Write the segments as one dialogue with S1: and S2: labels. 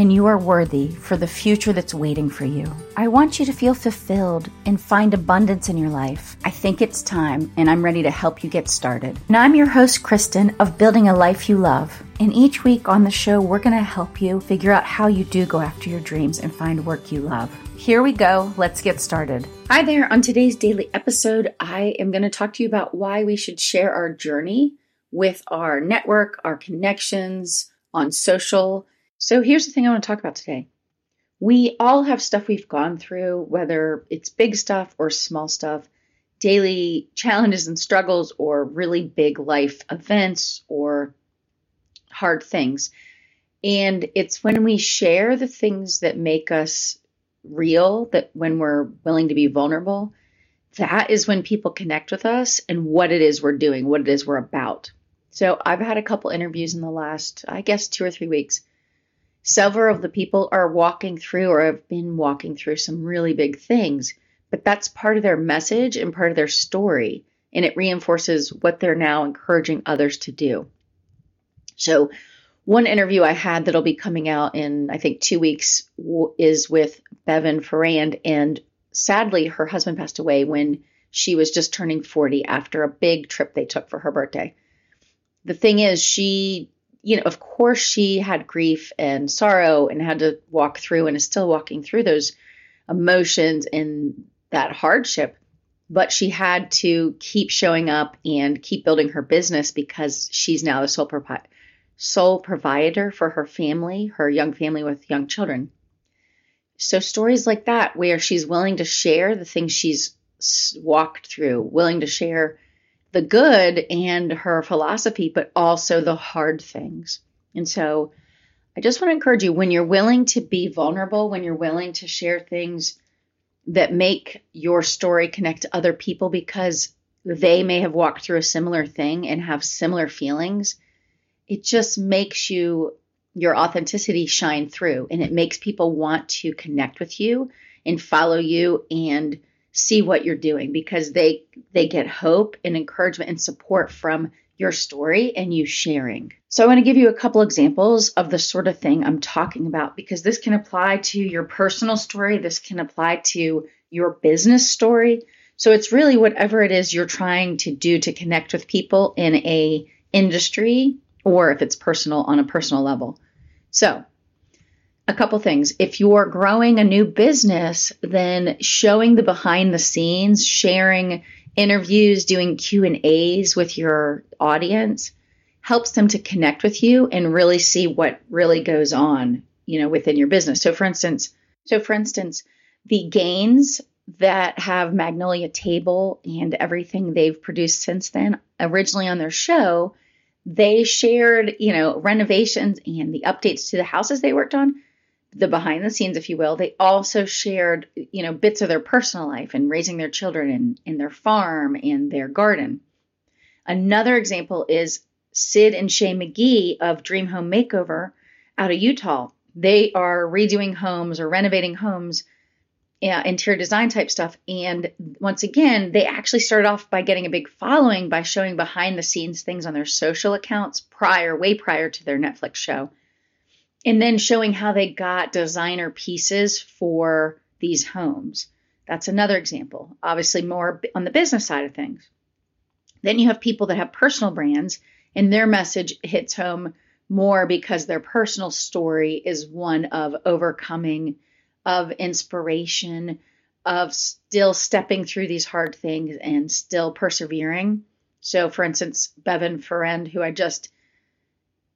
S1: and you are worthy for the future that's waiting for you. I want you to feel fulfilled and find abundance in your life. I think it's time, and I'm ready to help you get started. Now, I'm your host, Kristen, of Building a Life You Love. And each week on the show, we're going to help you figure out how you do go after your dreams and find work you love. Here we go. Let's get started. Hi there. On today's daily episode, I am going to talk to you about why we should share our journey with our network, our connections on social. So here's the thing I want to talk about today. We all have stuff we've gone through, whether it's big stuff or small stuff, daily challenges and struggles, or really big life events or hard things. And it's when we share the things that make us real, that when we're willing to be vulnerable, that is when people connect with us and what it is we're doing, what it is we're about. So I've had a couple interviews in the last, I guess, two or three weeks. Several of the people are walking through or have been walking through some really big things, but that's part of their message and part of their story. And it reinforces what they're now encouraging others to do. So, one interview I had that'll be coming out in, I think, two weeks is with Bevan Farrand. And sadly, her husband passed away when she was just turning 40 after a big trip they took for her birthday the thing is, she, you know, of course, she had grief and sorrow and had to walk through and is still walking through those emotions and that hardship. But she had to keep showing up and keep building her business because she's now the sole, sole provider for her family, her young family with young children. So, stories like that, where she's willing to share the things she's walked through, willing to share the good and her philosophy, but also the hard things. And so I just want to encourage you when you're willing to be vulnerable, when you're willing to share things that make your story connect to other people because they may have walked through a similar thing and have similar feelings, it just makes you your authenticity shine through and it makes people want to connect with you and follow you and see what you're doing because they they get hope and encouragement and support from your story and you sharing. So I want to give you a couple examples of the sort of thing I'm talking about because this can apply to your personal story, this can apply to your business story. So it's really whatever it is you're trying to do to connect with people in a industry or if it's personal on a personal level. So, a couple things. If you're growing a new business, then showing the behind the scenes, sharing interviews, doing Q&As with your audience helps them to connect with you and really see what really goes on, you know, within your business. So for instance, so for instance, the Gaines that have Magnolia Table and everything they've produced since then, originally on their show, they shared, you know, renovations and the updates to the houses they worked on the behind the scenes, if you will, they also shared, you know, bits of their personal life and raising their children and in their farm and their garden. Another example is Syd and Shea McGee of Dream Home Makeover out of Utah. They are redoing homes or renovating homes, interior design type stuff. And once again, they actually started off by getting a big following by showing behind the scenes things on their social accounts prior, way prior to their Netflix show and then showing how they got designer pieces for these homes. That's another example. Obviously, more on the business side of things. Then you have people that have personal brands, and their message hits home more because their personal story is one of overcoming, of inspiration, of still stepping through these hard things and still persevering. So, for instance, Bevan Farrand, who I just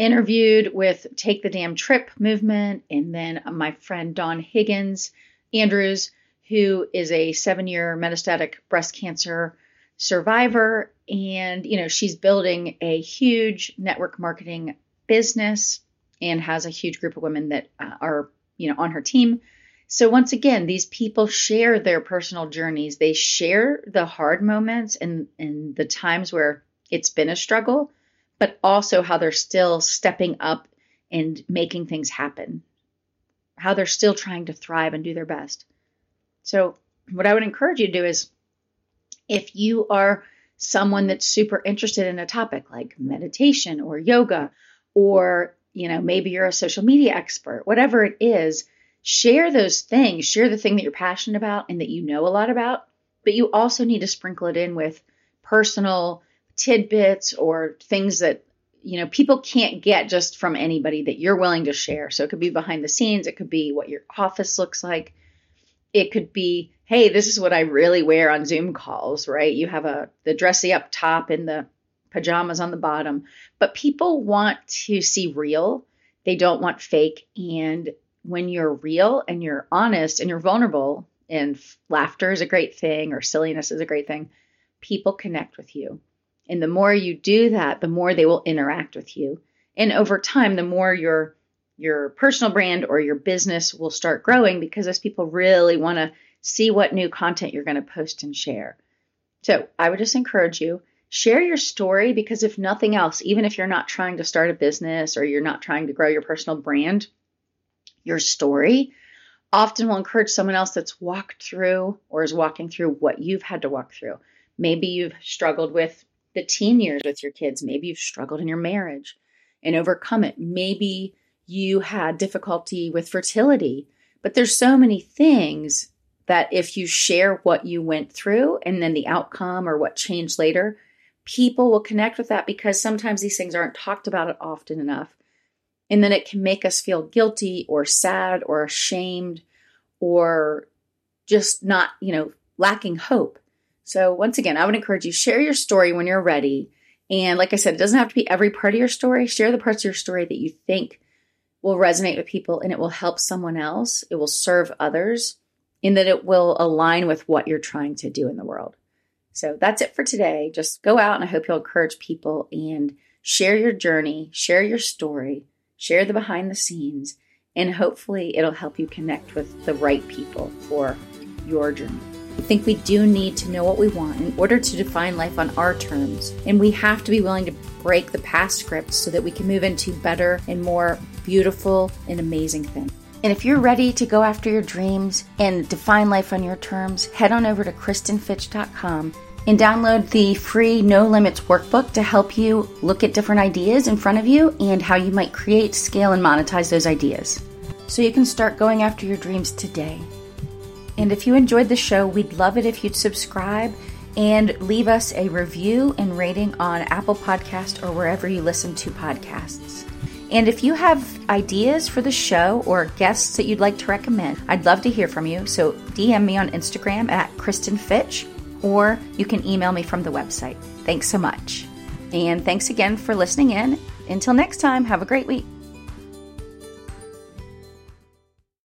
S1: interviewed with Take the Damn Trip movement, and then my friend Dawn Higgins Andrews, who is a seven year metastatic breast cancer survivor. And, you know, she's building a huge network marketing business and has a huge group of women that uh, are, you know, on her team. So once again, these people share their personal journeys. They share the hard moments and, and the times where it's been a struggle, but also how they're still stepping up and making things happen, how they're still trying to thrive and do their best. So, what I would encourage you to do is if you are someone that's super interested in a topic like meditation or yoga, or you know, maybe you're a social media expert, whatever it is, share those things, share the thing that you're passionate about and that you know a lot about, but you also need to sprinkle it in with personal tidbits or things that you know people can't get just from anybody that you're willing to share. So it could be behind the scenes, it could be what your office looks like. It could be, hey, this is what I really wear on Zoom calls, right? You have a the dressy up top and the pajamas on the bottom. But people want to see real. They don't want fake and when you're real and you're honest and you're vulnerable, and laughter is a great thing or silliness is a great thing, people connect with you. And the more you do that, the more they will interact with you. And over time, the more your your personal brand or your business will start growing because those people really want to see what new content you're going to post and share. So, I would just encourage you share your story because if nothing else, even if you're not trying to start a business or you're not trying to grow your personal brand, your story often will encourage someone else that's walked through or is walking through what you've had to walk through. Maybe you've struggled with the teen years with your kids. Maybe you've struggled in your marriage and overcome it. Maybe you had difficulty with fertility. But there's so many things that if you share what you went through and then the outcome or what changed later, people will connect with that because sometimes these things aren't talked about often enough. And then it can make us feel guilty or sad or ashamed or just not, you know, lacking hope. So once again, I would encourage you share your story when you're ready. And like I said, it doesn't have to be every part of your story. Share the parts of your story that you think will resonate with people and it will help someone else. It will serve others in that it will align with what you're trying to do in the world. So that's it for today. Just go out and I hope you'll encourage people and share your journey, share your story, share the behind the scenes, and hopefully it'll help you connect with the right people for your journey. I think we do need to know what we want in order to define life on our terms, and we have to be willing to break the past scripts so that we can move into better and more beautiful and amazing things. And if you're ready to go after your dreams and define life on your terms, head on over to KristenFitch.com and download the free No Limits workbook to help you look at different ideas in front of you and how you might create, scale, and monetize those ideas. So you can start going after your dreams today. And if you enjoyed the show, we'd love it if you'd subscribe and leave us a review and rating on Apple Podcast or wherever you listen to podcasts. And if you have ideas for the show or guests that you'd like to recommend, I'd love to hear from you. So DM me on Instagram at Kristen Fitch or you can email me from the website. Thanks so much. And thanks again for listening in. Until next time, have a great week.